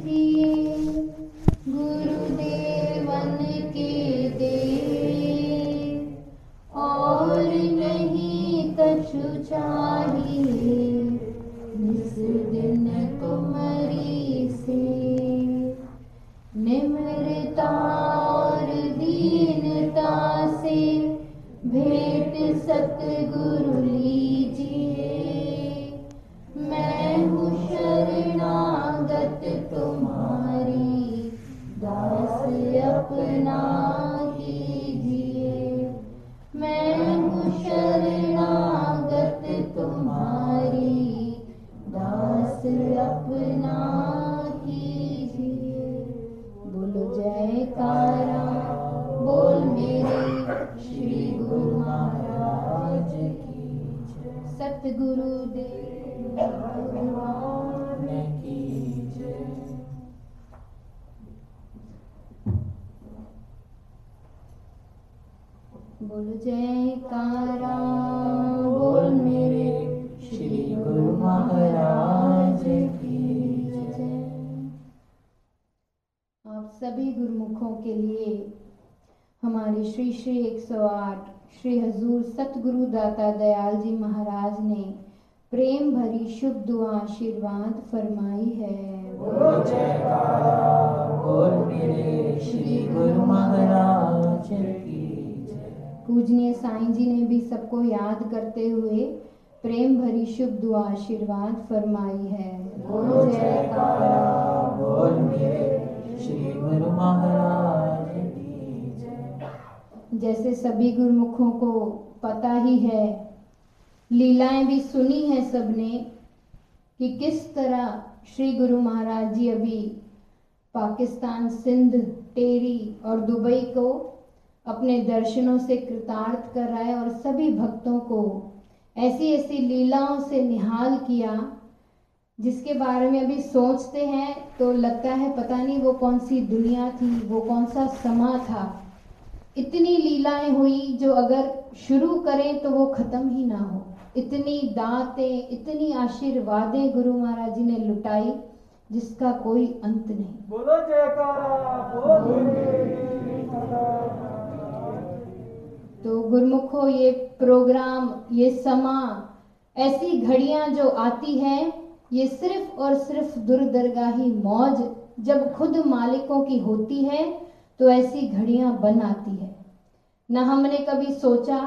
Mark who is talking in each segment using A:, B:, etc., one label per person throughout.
A: Trinity. 108 Shri हजूर सतगुरु दाता दयाल जी महाराज ने प्रेम भरी शुभ दुआ आशीर्वाद फरमाई है।
B: बोलो बोल श्री गुरु महाराज की
A: पूजनीय साईं जी ने भी सबको याद करते हुए प्रेम भरी शुभ दुआ आशीर्वाद फरमाई है।
B: बोलो जयकारा बोल मेरे श्री गुरु महाराज
A: जैसे सभी गुरुमुखों को पता ही है, लीलाएँ भी सुनी है सबने, कि किस तरह श्री गुरु महाराज जी अभी पाकिस्तान, सिंध, टेरी और दुबई को अपने दर्शनों से कृतार्थ कर रहा है और सभी भक्तों को ऐसी ऐसी लीलाओं से निहाल किया, जिसके बारे में अभी सोचते हैं तो लगता है पता नहीं वो कौन सी दुनिया थी, वो कौन सा समा था। इतनी लीलाएँ हुई जो अगर शुरू करें तो वो खत्म ही ना हो। इतनी दातें इतनी आशीर्वादें गुरु महाराज जी ने लुटाई जिसका कोई अंत नहीं।
B: बोलो जयकारा
A: तो गुरुमुखो ये प्रोग्राम ये समा ऐसी घड़ियाँ जो आती हैं ये सिर्फ़ और सिर्फ़ दुर्दरगाही मौज जब खुद मालिकों की होती है तो ऐसी घड़ियाँ बन आती है। न हमने कभी सोचा,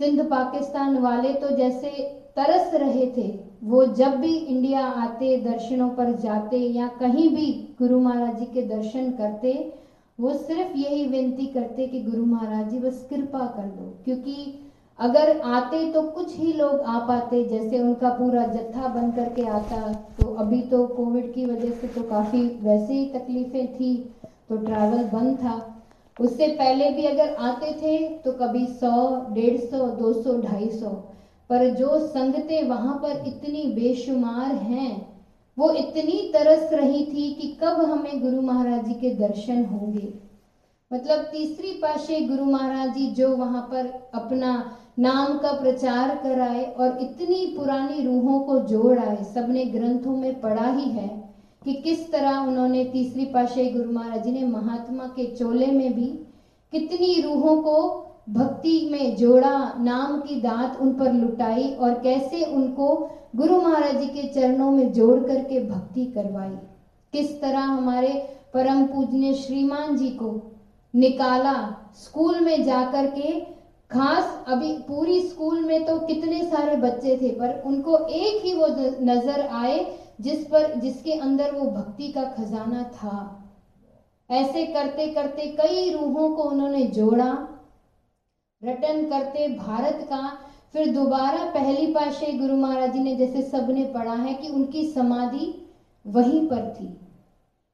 A: सिंध पाकिस्तान वाले तो जैसे तरस रहे थे, वो जब भी इंडिया आते, दर्शनों पर जाते, या कहीं भी गुरु महाराज जी के दर्शन करते, वो सिर्फ़ यही विनती करते कि गुरु महाराज जी, बस कृपा कर दो क्योंकि अगर आते तो कुछ ही लोग आ पाते, जैसे उनका पूरा जत्था बन करके आता तो अभी तो कोविड की वजह से तो काफ़ी वैसे ही तकलीफें थी। तो ट्रैवल बंद था। उससे पहले भी अगर आते थे तो कभी सौ, डेढ़ सौ, दो सौ, ढाई सौ। पर जो संगतें वहाँ पर इतनी बेशुमार हैं, वो इतनी तरस रही थी कि कब हमें गुरु महाराज जी के दर्शन होंगे। मतलब तीसरी पाशे गुरु महाराज जी जो वहाँ पर अपना नाम का प्रचार कराए और इतनी पुरानी रूहों को जोड़ आए, सबने ग्रंथों में पढ़ा ही है। कि किस तरह उन्होंने तीसरी पाशाही गुरु महाराज जी ने महात्मा के चोले में भी कितनी रूहों को भक्ति में जोड़ा, नाम की दात उन पर लुटाई और कैसे उनको गुरु महाराज जी के चरणों में जोड़ करके भक्ति करवाई। किस तरह हमारे परम पूजनीय श्रीमान जी को निकाला, स्कूल में जाकर के, खास अभी पूरी स्कूल में तो कितने सारे बच्चे थे, पर उनको एक ही वो नज़र आए जिस पर, जिसके अंदर वो भक्ति का खजाना था। ऐसे करते करते कई रूहों को उन्होंने जोड़ा। रटन करते भारत का, फिर दोबारा पहली पाशे गुरु महाराज जी ने जैसे सबने पढ़ा है कि उनकी समाधि वहीं पर थी।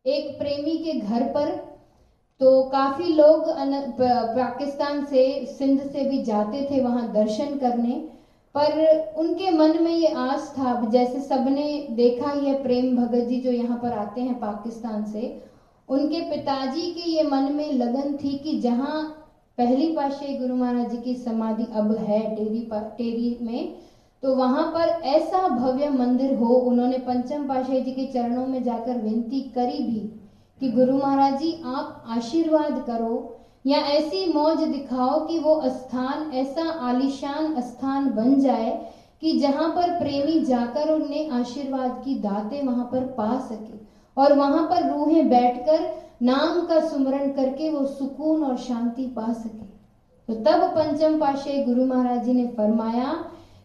A: एक प्रेमी के घर पर तो काफ़ी लोग पाकिस्तान से, सिंध से भी जाते थे वहाँ दर्शन करने। पर उनके मन में ये आस था, जैसे सबने देखा ही है प्रेम भगत जी जो यहाँ पर आते हैं पाकिस्तान से। उनके पिताजी के ये मन में लगन थी कि जहाँ पहली पाशे गुरु महाराज जी की समाधि अब है टेरी टेरी में तो वहाँ पर ऐसा भव्य मंदिर हो, उन्होंने पंचम पाशाही जी के चरणों में जाकर विनती करी भी कि गुरु महाराज जी, आप आशीर्वाद करो या ऐसी मौज दिखाओ कि वो स्थान, ऐसा आलिशान स्थान बन जाए कि जहाँ पर प्रेमी जाकर उन्हें आशीर्वाद की दातें वहाँ पर पा सके। और वहाँ पर रूहें बैठकर नाम का सुमरण करके वो सुकून और शांति पा सके। तो तब पंचम पाशे गुरु महाराज जी ने फरमाया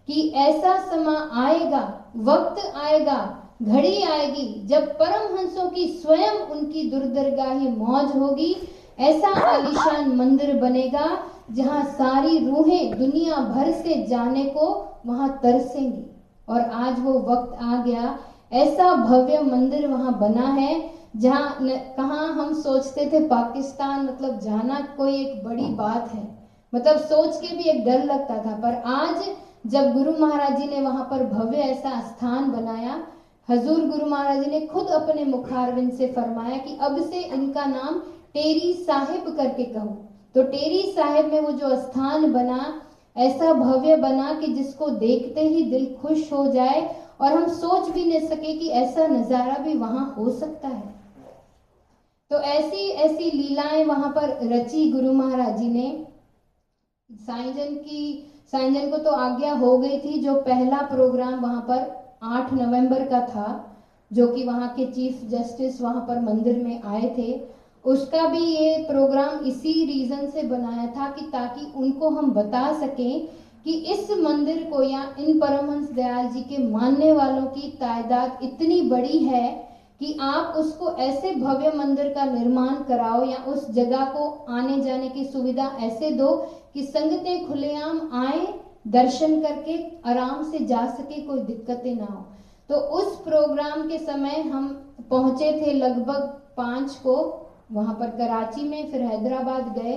A: कि ऐसा समा आएगा, वक्त आएगा, घड़ी आएगी, जब परम हंसों की स्वयं उनकी दुर्दरगाही मौज होगी ऐसा आलिशान मंदिर बनेगा जहाँ सारी रूहें दुनिया भर से जाने को वहाँ तरसेंगी। और आज वो वक्त आ गया। ऐसा भव्य मंदिर वहाँ बना है जहाँ कहा हम सोचते थे पाकिस्तान मतलब जाना कोई एक बड़ी बात है। मतलब सोच के भी एक डर लगता था। पर आज जब गुरु महाराज जी ने वहाँ पर भव्य ऐसा स्थान बनाया, हजूर गुरु महाराज जी ने खुद अपने मुखारविंद से फरमाया कि अब से इनका नाम टेरी साहिब करके कहो। तो टेरी साहिब में वो जो स्थान बना, ऐसा भव्य बना कि जिसको देखते ही दिल खुश हो जाए और हम सोच भी नहीं सके कि ऐसा नज़ारा भी वहाँ हो सकता है। तो ऐसी ऐसी लीलाएँ वहाँ पर रची गुरु महाराज जी ने। साईजन की साईजन को तो आज्ञा हो गई थी जो पहला प्रोग्राम वहाँ पर 8 नवंबर का था, जो कि वहाँ के चीफ जस्टिस वहाँ पर मंदिर में आए थे। उसका भी ये प्रोग्राम इसी रीजन से बनाया था कि ताकि उनको हम बता सकें कि इस मंदिर को या इन परमहंस दयाल जी के मानने वालों की तादाद इतनी बड़ी है कि आप उसको ऐसे भव्य मंदिर का निर्माण कराओ या उस जगह को आने जाने की सुविधा ऐसे दो कि संगतें खुलेआम आए, दर्शन करके आराम से जा सके, कोई दिक्कतें ना हो। तो उस प्रोग्राम के समय हम पहुँचे थे लगभग पाँच को वहाँ पर कराची में फिर हैदराबाद गए।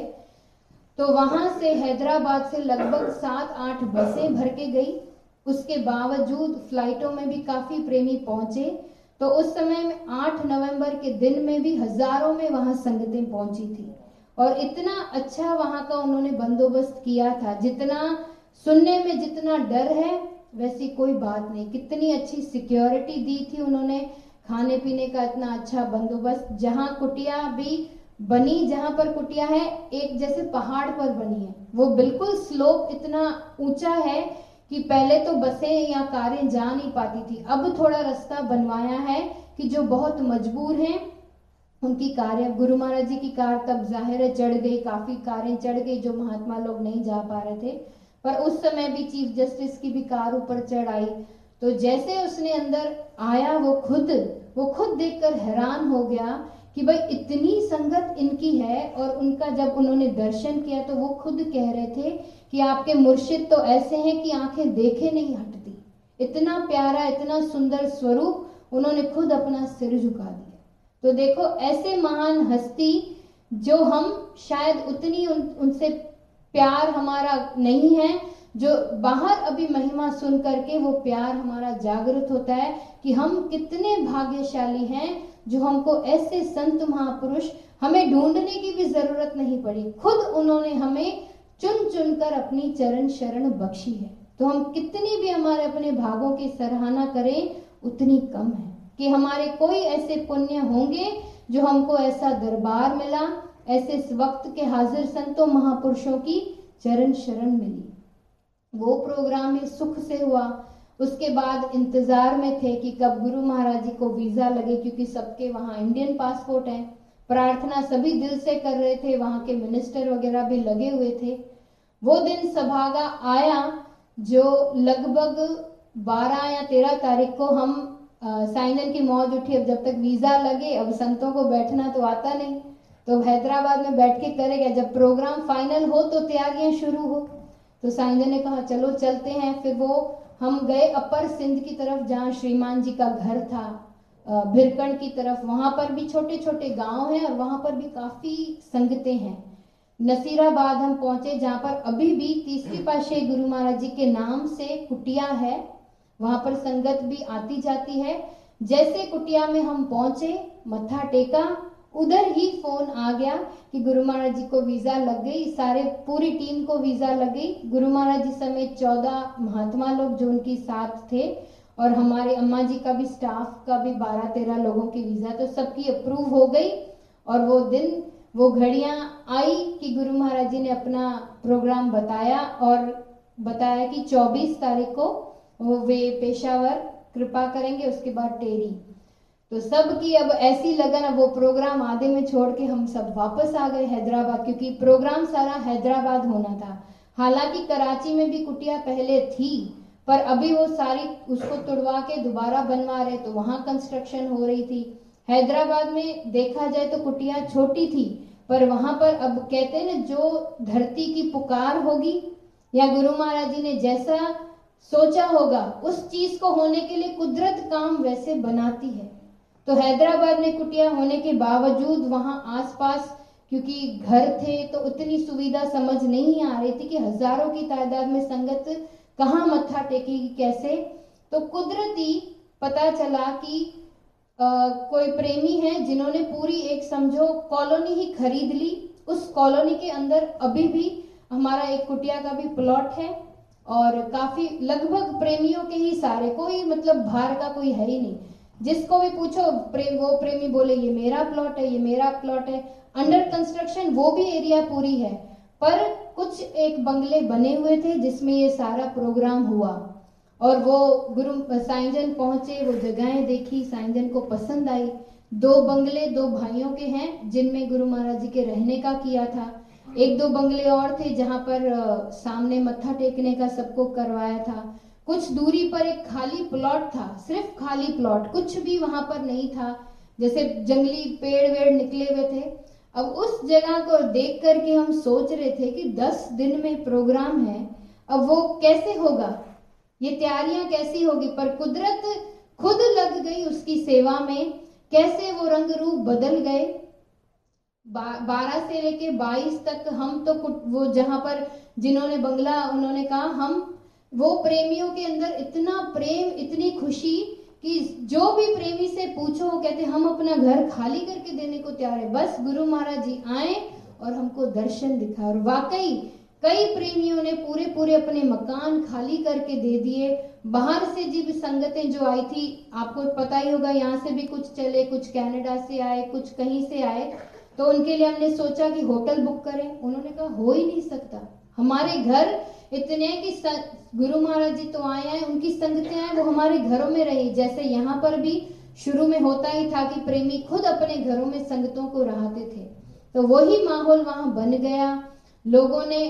A: तो वहाँ से हैदराबाद से लगभग सात, आठ बसें भर के गई। उसके बावजूद फ्लाइटों में भी काफ़ी प्रेमी पहुँचे। तो उस समय में 8 नवंबर के दिन में भी हज़ारों में वहाँ संगतें पहुँची थी। और इतना अच्छा वहाँ का उन्होंने बंदोबस्त किया था। जितना सुनने में जितना डर है, वैसी कोई बात नहीं। कितनी अच्छी सिक्योरिटी दी थी उन्होंने। खाने पीने का इतना अच्छा बंदोबस्त जहाँ कुटिया भी बनी, जहाँ पर कुटिया है, एक जैसे पहाड़ पर बनी है। वो बिल्कुल स्लोप इतना ऊँचा है कि पहले तो बसें या कारें जा नहीं पाती थी। अब थोड़ा रास्ता बनवाया है कि जो बहुत मजबूर हैं, उनकी कारें, गुरु महाराज जी की कार तब ज़ाहिर है चढ़ गई, काफ़ी कारें चढ़ गई जो महात्मा लोग नहीं जा पा रहे थे। पर उस समय भी चीफ जस्टिस की भी कार ऊपर चढ़ आई। तो जैसे उसने अंदर आया वो खुद वो खुद देखकर हैरान हो गया कि भाई इतनी संगत इनकी है और उनका जब उन्होंने दर्शन किया तो वो खुद कह रहे थे कि आपके मुर्शिद तो ऐसे हैं कि आँखें देखे नहीं हटती। इतना प्यारा इतना सुंदर स्वरूप उन्होंने खुद अपना सिर झुका दिया। तो देखो ऐसे महान हस्ती जो हम शायद उतनी उन, उनसे प्यार हमारा नहीं है जो बाहर अभी महिमा सुन करके वो प्यार हमारा जागृत होता है कि हम कितने भाग्यशाली हैं जो हमको ऐसे संत महापुरुष हमें ढूँढने की भी ज़रूरत नहीं पड़ी। खुद उन्होंने हमें चुन चुन कर अपनी चरण शरण बख्शी है। तो हम कितनी भी हमारे अपने भागों की सराहना करें, उतनी कम है। कि हमारे कोई ऐसे पुण्य होंगे जो हमको ऐसा दरबार मिला, ऐसे इस वक्त के हाजिर संतों महापुरुषों की चरण शरण मिली। वो प्रोग्राम ही सुख से हुआ। उसके बाद इंतज़ार में थे कि कब गुरु महाराज जी को वीज़ा लगे, क्योंकि सबके वहाँ इंडियन पासपोर्ट है। प्रार्थना सभी दिल से कर रहे थे, वहाँ के मिनिस्टर वगैरह भी लगे हुए थे। वो दिन सभागा आया, जो लगभग 12 या 13 तारीख को हम साइनल की मौज उठी। अब जब तक वीज़ा लगे, अब संतों को बैठना तो आता नहीं। तो हैदराबाद में बैठ के करेगा। जब प्रोग्राम फाइनल हो तो तैयारियाँ शुरू हो। तो साइंजन ने कहा, चलो, चलते हैं। फिर वो, हम गए अपर सिंध की तरफ़, जहाँ श्रीमान जी का घर था। भिरकण की तरफ़। वहाँ पर भी छोटे छोटे गाँव हैं और वहाँ पर भी काफ़ी संगतें हैं। नसीराबाद हम पहुँचे, जहाँ पर अभी भी तीसरी पाशे गुरु महाराज जी के नाम से कुटिया है। वहाँ पर संगत भी आती जाती है। जैसे कुटिया में हम पहुँचे, मत्था टेका उधर ही फ़ोन आ गया कि गुरु महाराज जी को वीज़ा लग गई, सारे पूरी टीम को वीज़ा लग गई। गुरु महाराज जी समेत चौदह महात्मा लोग जो उनकी साथ थे और हमारे अम्मा जी का भी स्टाफ का भी बारह तेरह लोगों की वीज़ा तो सबकी अप्रूव हो गई। और वो दिन, वो घड़ियाँ आई कि गुरु महाराज जी ने अपना प्रोग्राम बताया और बताया कि 24 तारीख को वो वे पेशावर कृपा करेंगे, उसके बाद टेरी तो सब की अब ऐसी लगन, अब वो प्रोग्राम आधे में छोड़ के हम सब वापस आ गए हैदराबाद, क्योंकि प्रोग्राम सारा हैदराबाद होना था। हालाँकि कराची में भी कुटिया पहले थी, पर अभी वो सारी उसको तुड़वा के दोबारा बनवा रहे तो वहाँ कंस्ट्रक्शन हो रही थी। हैदराबाद में देखा जाए तो कुटिया छोटी थी, पर वहाँ पर अब कहते हैं जो धरती की पुकार होगी, या गुरु महाराज जी ने जैसा सोचा होगा, उस चीज़ को होने के लिए कुदरत काम वैसे बनाती है। तो हैदराबाद में कुटिया होने के बावजूद वहाँ आसपास क्योंकि घर थे तो उतनी सुविधा समझ नहीं आ रही थी कि हज़ारों की तादाद में संगत कहाँ मत्था टेकेगी कैसे? तो कुदरती पता चला कि आ, कोई प्रेमी है जिन्होंने पूरी एक समझो कॉलोनी ही खरीद ली। उस कॉलोनी के अंदर अभी भी हमारा एक कुटिया का भी प्लॉट है और काफ़ी लगभग प्रेमियों के ही सारे कोई मतलब भार का कोई है ही नहीं। जिसको भी पूछो, प्रेम, वो प्रेमी बोले, ये मेरा प्लॉट है, ये मेरा प्लॉट है। अंडर कंस्ट्रक्शन वो भी एरिया पूरी है। पर कुछ एक बंगले बने हुए थे जिसमें ये सारा प्रोग्राम हुआ। और वो गुरु साइंजन पहुँचे, वो जगहें देखी साइंजन को पसंद आई। दो बंगले दो भाइयों के हैं, जिनमें गुरु महाराज जी के रहने का किया था। एक दो बंगले और थे जहाँ पर सामने मत्था टेकने का सबको करवाया था। कुछ दूरी पर एक खाली प्लॉट था, सिर्फ़ खाली प्लॉट, कुछ भी वहाँ पर नहीं था, जैसे जंगली पेड़ वेड़ निकले हुए थे। अब उस जगह को देख करके हम सोच रहे थे कि दस दिन में प्रोग्राम है, अब वो कैसे होगा? ये तैयारियाँ कैसी होगी? पर कुदरत खुद लग गई उसकी सेवा में, कैसे वो रंग रूप बदल गए? बारह से लेके बाईस तक हम तो वो जहाँ पर जिन्होंने बंगला, उन्होंने कहा, हम वो प्रेमियों के अंदर इतना प्रेम, इतनी खुशी कि जो भी प्रेमी से पूछो, वो कहते, हम अपना घर खाली करके देने को तैयार है। बस गुरु महाराज जी आए और हमको दर्शन दिखा और वाकई कई प्रेमियों ने पूरे पूरे अपने मकान खाली करके दे दिए। बाहर से जी संगतें जो आई थी, आपको पता ही होगा, यहाँ से भी कुछ चले, कुछ कनाडा से आए, कुछ कहीं से आए। तो उनके लिए हमने सोचा कि होटल बुक करें। उन्होंने कहा, हो ही नहीं सकता। हमारे घर इतने कि गुरु महाराज जी तो आए हैं, उनकी संगतें आए वो हमारे घरों में रही। जैसे यहाँ पर भी शुरू में होता ही था कि प्रेमी खुद अपने घरों में संगतों को रहते थे। तो वही माहौल वहाँ बन गया। लोगों ने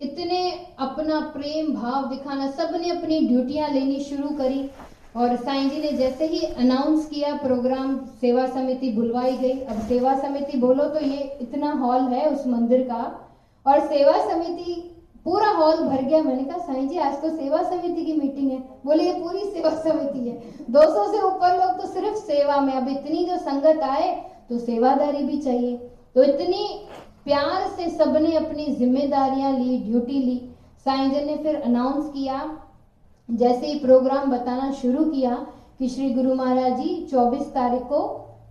A: इतने अपना प्रेम भाव दिखाना, सबने अपनी ड्यूटियाँ लेनी शुरू करी। और साईं जी ने जैसे ही अनाउंस किया प्रोग्राम सेवा समिति बुलवाई गई। अब सेवा समिति बोलो तो ये इतना हॉल है उस मंदिर का। और सेवा समिति, पूरा हॉल भर गया। मैंने कहा, साईं जी, आज तो सेवा समिति की मीटिंग है। बोले, ये पूरी सेवा समिति है। 200 से ऊपर लोग तो सिर्फ़ सेवा में अब इतनी जो संगत आए तो सेवादारी भी चाहिए। तो इतनी प्यार से सबने अपनी जिम्मेदारियाँ ली, ड्यूटी ली। साईं जी ने फिर अनाउंस किया। जैसे ही प्रोग्राम बताना शुरू किया कि श्री गुरु महाराज जी 24 तारीख को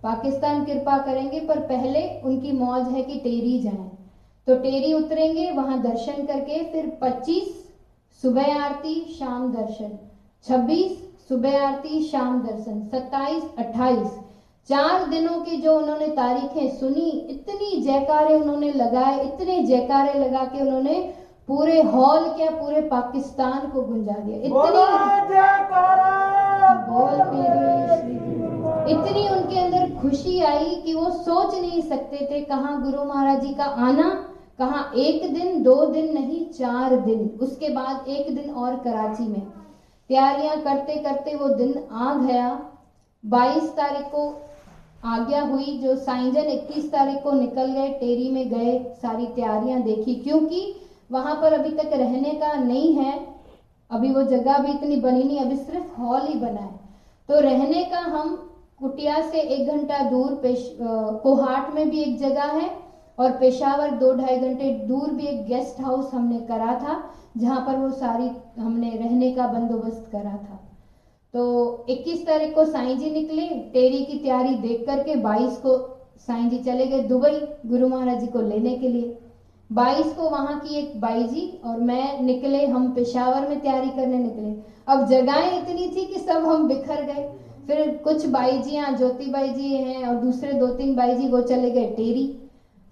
A: पाकिस्तान कृपा करेंगे, पर पहले उनकी मौज है कि टेरी जाएँ तो टेरी उतरेंगे वहाँ दर्शन करके फिर 25 सुबह आरती शाम दर्शन। 26 सुबह आरती शाम दर्शन। 27 28 चार दिनों की जो उन्होंने तारीखें सुनी इतनी जयकारे उन्होंने लगाए इतने जयकारे लगा के उन्होंने पूरे हॉल क्या पूरे पाकिस्तान को गुंजा दिया। इतनी बोल इतनी उनके अंदर खुशी आई कि वो सोच नहीं सकते थे कहा गुरु महाराज जी का आना। कहा, एक दिन, दो दिन नहीं, चार दिन। उसके बाद एक दिन और कराची में। तैयारियाँ करते करते वो दिन आ गया। 22 तारीख को आज्ञा हुई, जो साइंजन 21 तारीख को निकल गए टेरी में गए, सारी तैयारियाँ देखी, क्योंकि वहाँ पर अभी तक रहने का नहीं है। अभी वो जगह भी इतनी बनी नहीं, अभी सिर्फ़ हॉल ही बना है। तो रहने का हम कुटिया से एक घंटा दूर, पेश कोहाट में भी एक जगह है। और पेशावर दो ढाई घंटे दूर भी एक गेस्ट हाउस हमने करा था, जहाँ पर वो सारी हमने रहने का बंदोबस्त करा था। तो 21 तारीख को साईं जी निकले, टेरी की तैयारी देख करके 22 को साईं जी चले गए दुबई गुरु महाराज जी को लेने के लिए। बाईस को वहाँ की एक बाई जी और मैं निकले, हम पेशावर में तैयारी करने निकले। अब जगहें इतनी थी कि सब हम बिखर गए। फिर कुछ बाई जी ज्योति बाई जी हैं और दूसरे दो तीन बाई जी वो चले गए टेरी।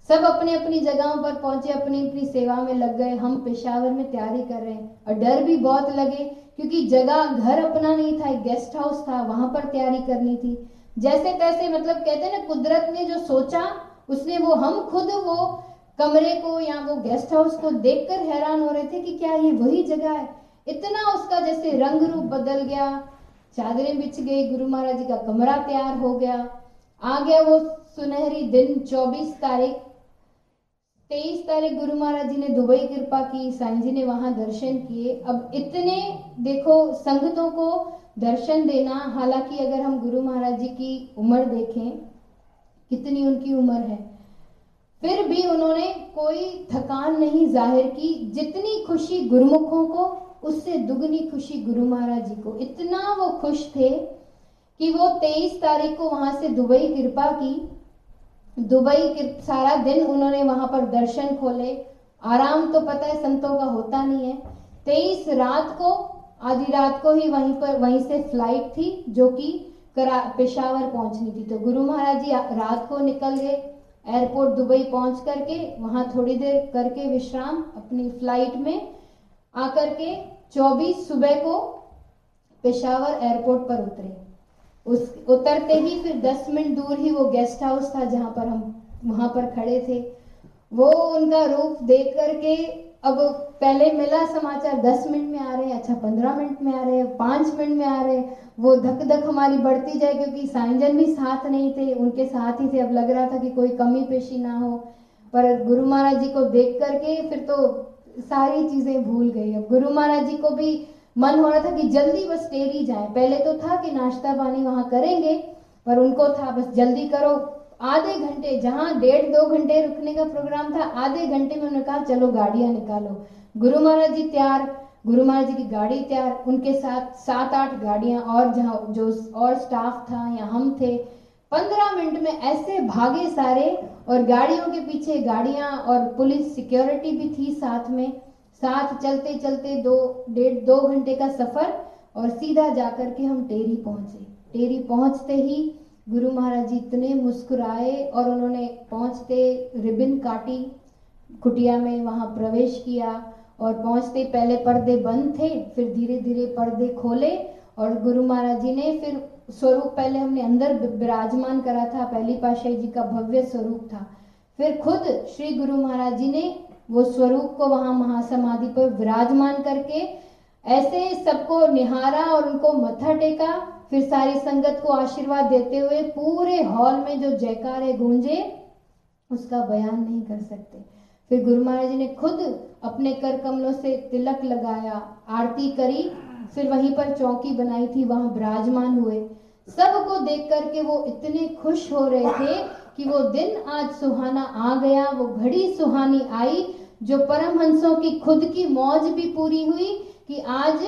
A: सब अपने अपनी जगहों पर पहुँचे, अपनी अपनी सेवा में लग गए। हम पेशावर में तैयारी कर रहे हैं। और डर भी बहुत लगे, क्योंकि जगह, घर अपना नहीं था, एक गेस्ट हाउस था, वहाँ पर तैयारी करनी थी। जैसे तैसे मतलब कहते हैं ना, कुदरत ने जो सोचा, उसने वो, हम खुद वो कमरे को या वो गेस्ट हाउस को देखकर हैरान हो रहे थे कि क्या ये वही जगह है? इतना उसका जैसे रंग रूप बदल गया, चादरें बिछ गई, गुरु महाराज जी का कमरा तैयार हो गया। आ गया वो सुनहरी दिन 24 तारीख। 23 तारीख गुरु महाराज जी ने दुबई कृपा की, साईं जी ने वहाँ दर्शन किए। अब इतने, देखो, संगतों को दर्शन देना, हालाँकि अगर हम गुरु महाराज जी की उम्र देखें, कितनी उनकी उम्र है, फिर भी उन्होंने कोई थकान नहीं ज़ाहिर की। जितनी खुशी गुरुमुखों को, उससे दुगनी खुशी गुरु महाराज जी को। इतना वो खुश थे कि वो तेईस तारीख को वहाँ से दुबई कृपा की दुबई के सारा दिन उन्होंने वहाँ पर दर्शन खोले। आराम तो पता है संतों का होता नहीं है। तेईस रात को, आधी रात को ही वहीं पर, वहीं से फ़्लाइट थी, जो कि करा, पेशावर पहुंचनी थी। तो गुरु महाराज जी रात को निकल गए एयरपोर्ट दुबई पहुँच करके, वहाँ थोड़ी देर करके विश्राम, अपनी फ़्लाइट में आकर के 24 सुबह को पेशावर एयरपोर्ट पर उतरे। उस उतरते ही फिर 10 मिनट दूर ही वो गेस्ट हाउस था जहाँ पर हम, वहाँ पर खड़े थे। वो उनका रूप देख करके अब पहले मिला समाचार, दस मिनट में आ रहे हैं अच्छा पंद्रह मिनट में आ रहे हैं, पाँच मिनट में आ रहे हैं। वो धक धक हमारी बढ़ती जाए क्योंकि साइंजन भी साथ नहीं थे, उनके साथ ही थे। अब लग रहा था कि कोई कमी पेशी ना हो। पर गुरु महाराज जी को देख करके फिर तो सारी चीज़ें भूल गई। अब गुरु महाराज जी को भी मन हो रहा था कि जल्दी बस टेरी जाए। पहले तो था कि नाश्ता पानी वहाँ करेंगे, पर उनको था, बस जल्दी करो। आधे घंटे, जहाँ डेढ़ दो घंटे रुकने का प्रोग्राम था, आधे घंटे में उन्होंने कहा, चलो गाड़ियाँ निकालो। गुरु महाराज जी तैयार, गुरु महाराज जी की गाड़ी तैयार, उनके साथ सात आठ गाड़ियाँ और जहाँ जो और स्टाफ था, या हम थे, पंद्रह मिनट में ऐसे भागे सारे, और गाड़ियों के पीछे गाड़ियाँ और पुलिस सिक्योरिटी भी थी साथ में। साथ चलते चलते दो, डेढ़, दो घंटे का सफ़र और सीधा जाकर के हम टेरी पहुँचे। टेरी पहुँचते ही गुरु महाराज जी इतने मुस्कुराए और उन्होंने पहुँचते रिबिन काटी, कुटिया में वहाँ प्रवेश किया और पहुँचते पहले पर्दे बंद थे, फिर धीरे धीरे पर्दे खोले और गुरु महाराज जी ने फिर स्वरूप पहले हमने अंदर विराजमान करा था, पहली पाशाही जी का भव्य स्वरूप था। फिर खुद श्री गुरु महाराज जी ने वो स्वरूप को वहाँ महासमाधि पर विराजमान करके ऐसे सबको निहारा और उनको मथा टेका, फिर सारी संगत को आशीर्वाद देते हुए पूरे हॉल में जो जयकारे गूंजे, उसका बयान नहीं कर सकते। फिर गुरु महाराज जी ने खुद अपने कर कमलों से तिलक लगाया, आरती करी, फिर वहीं पर चौकी बनाई थी, वहाँ विराजमान हुए। सबको देख करके वो इतने खुश हो रहे थे कि वो दिन आज सुहाना आ गया, वो घड़ी सुहानी आई, जो परमहंसों की खुद की मौज भी पूरी हुई कि आज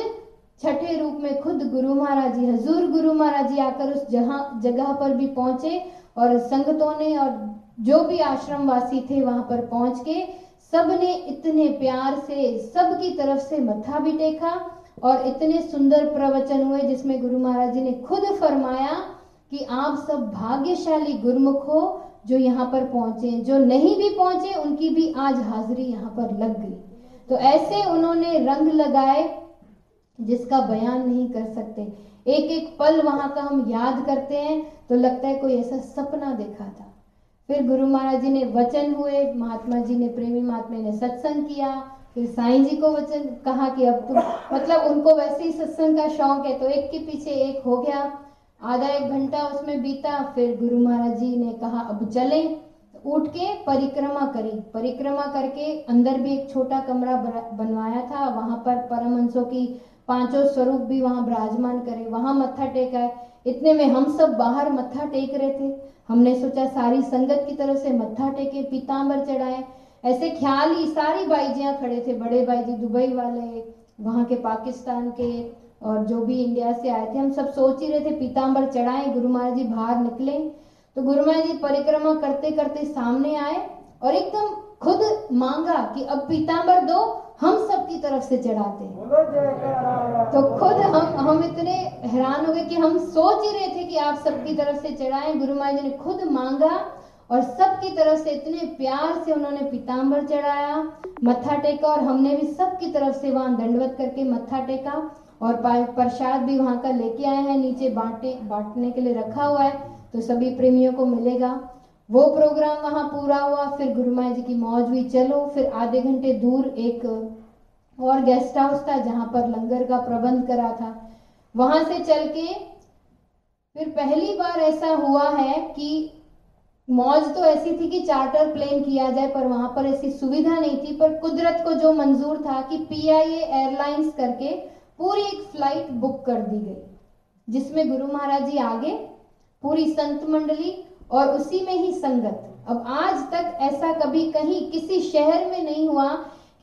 A: छठे रूप में खुद गुरु महाराज जी, हजूर गुरु महाराज जी आकर उस जहाँ, जगह पर भी पहुँचे और संगतों ने और जो भी आश्रम वासी थे वहाँ पर पहुँच के सबने इतने प्यार से, सबकी तरफ़ से मथा भी टेका और इतने सुंदर प्रवचन हुए जिसमें गुरु महाराज जी ने खुद फरमाया कि आप सब भाग्यशाली गुरमुख हो जो यहाँ पर पहुँचे। जो नहीं भी पहुँचे, उनकी भी आज हाजिरी यहाँ पर लग गई। तो ऐसे उन्होंने रंग लगाए, जिसका बयान नहीं कर सकते। एक एक पल वहाँ का हम याद करते हैं तो लगता है कोई ऐसा सपना देखा था। फिर गुरु महाराज जी ने वचन हुए, महात्मा जी ने प्रेमी महात्मा ने सत्संग किया, फिर साईं जी को वचन कहा कि अब तुम मतलब उनको वैसे ही सत्संग का शौक है तो एक के पीछे एक हो गया। आधा एक घंटा उसमें बीता, फिर गुरु महाराज जी ने कहा, अब चले। उठ के परिक्रमा करी। परिक्रमा करके अंदर भी एक छोटा कमरा बनवाया था। वहाँ पर परमहंसों की पाँचों स्वरूप भी वहाँ विराजमान करे। वहाँ मत्था टेका है। इतने में हम सब बाहर मत्था टेक रहे थे। हमने सोचा, सारी संगत की तरफ़ से मत्था टेके पीताम्बर चढ़ाए। ऐसे ख्याल ही सारी बाईजियाँ खड़े थे। बड़े बाई जी दुबई वाले, वहाँ के पाकिस्तान के। और जो भी इंडिया से आए थे, हम सब सोच ही रहे थे पीताम्बर चढ़ाए, गुरु महाराज जी बाहर निकले। तो गुरु महाराज जी परिक्रमा करते करते सामने आए और एकदम खुद मांगा कि अब पीताम्बर दो, हम सबकी तरफ़ से चढ़ाते। तो खुद हम हम इतने हैरान हो गए कि हम सोच ही रहे थे कि आप सबकी तरफ़ से चढ़ाएँ। गुरु महाराज जी ने खुद मांगा और सबकी तरफ़ से इतने प्यार से उन्होंने पीताम्बर चढ़ाया, मत्था टेका और हमने भी सबकी तरफ़ से वहाँ दंडवत करके मत्था टेका। और प्रसाद भी वहाँ का लेके आए हैं, नीचे बांटे, बांटने के लिए रखा हुआ है तो सभी प्रेमियों को मिलेगा। वो प्रोग्राम वहाँ पूरा हुआ, फिर गुरु महाराज जी की मौज हुई, चलो, फिर आधे घंटे दूर एक और गेस्ट हाउस था, जहाँ पर लंगर का प्रबंध करा था। वहाँ से चल के फिर पहली बार ऐसा हुआ है कि मौज तो ऐसी थी कि चार्टर प्लेन किया जाए, पर वहाँ पर ऐसी सुविधा नहीं थी, पर कुदरत को जो मंजूर था कि पीआईए एयरलाइंस करके पूरी एक फ़्लाइट बुक कर दी गई, जिसमें गुरु महाराज जी आगे, पूरी संत मंडली और उसी में ही संगत। अब आज तक ऐसा कभी कहीं किसी शहर में नहीं हुआ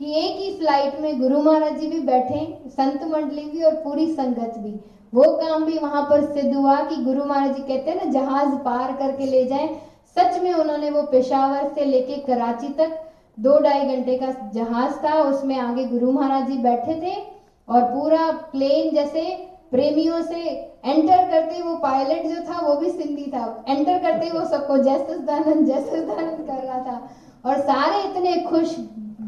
A: कि एक ही फ़्लाइट में गुरु महाराज जी भी बैठे, संत मंडली भी और पूरी संगत भी। वो काम भी वहाँ पर सिद्ध हुआ कि गुरु महाराज जी कहते हैं ना, जहाज़ पार करके ले जाए। सच में उन्होंने वो पेशावर से लेके कराची तक दो ढाई घंटे का जहाज़ था, उसमें आगे गुरु महाराज जी बैठे थे। और पूरा प्लेन जैसे प्रेमियों से एंटर करते वो पायलट जो था वो भी सिंधी था। एंटर करते वो सबको जय सचदानंद जय सचदानंद कर रहा था। और सारे इतने खुश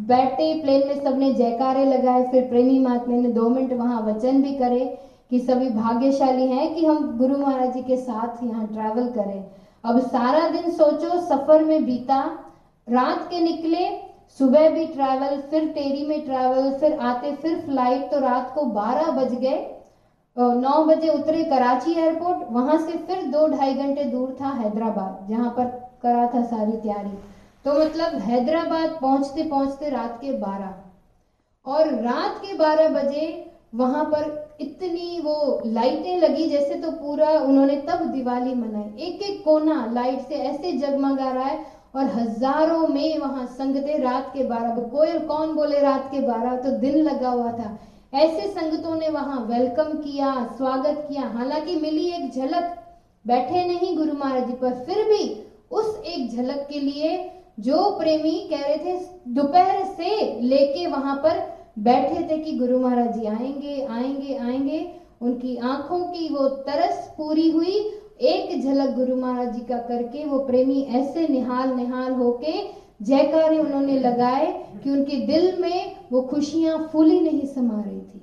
A: बैठे प्लेन में सबने जयकारे लगाए। फिर प्रेमी महात्मा ने दो मिनट वहाँ वचन भी करे कि सभी भाग्यशाली हैं कि हम गुरु महाराज जी के साथ यहाँ ट्रैवल करें। अब सारा दिन सोचो सफ़र में बीता रात के निकले सुबह भी ट्रैवल फिर टेरी में ट्रैवल फिर आते, फिर फ़्लाइट तो रात को 12 बज गए। नौ बजे उतरे कराची एयरपोर्ट वहाँ से फिर दो ढाई घंटे दूर था हैदराबाद, जहाँ पर करा था सारी तैयारी। तो मतलब हैदराबाद पहुँचते पहुँचते रात के 12 और रात के 12 बजे वहाँ पर इतनी वो लाइटें लगी जैसे तो पूरा उन्होंने तब दिवाली मनाई। एक एक कोना लाइट से ऐसे जगमगा रहा है और हज़ारों में वहाँ संगते रात के बारह कोई कौन बोले रात के बारह? तो दिन लगा हुआ था। ऐसे संगतों ने वहाँ वेलकम किया, स्वागत किया। हालाँकि मिली एक झलक, बैठे नहीं गुरु महाराज जी, पर फिर भी उस एक झलक के लिए जो प्रेमी कह रहे थे, दोपहर से लेके वहाँ पर बैठे थे कि गुरु महाराज जी आएँगे आएँगे आएँगे। उनकी आँखों की वो तरस पूरी हुई एक झलक गुरु महाराज जी का करके वो प्रेमी ऐसे निहाल निहाल होके जयकारे उन्होंने लगाए कि उनके दिल में वो खुशियाँ फूली नहीं समा रही थी।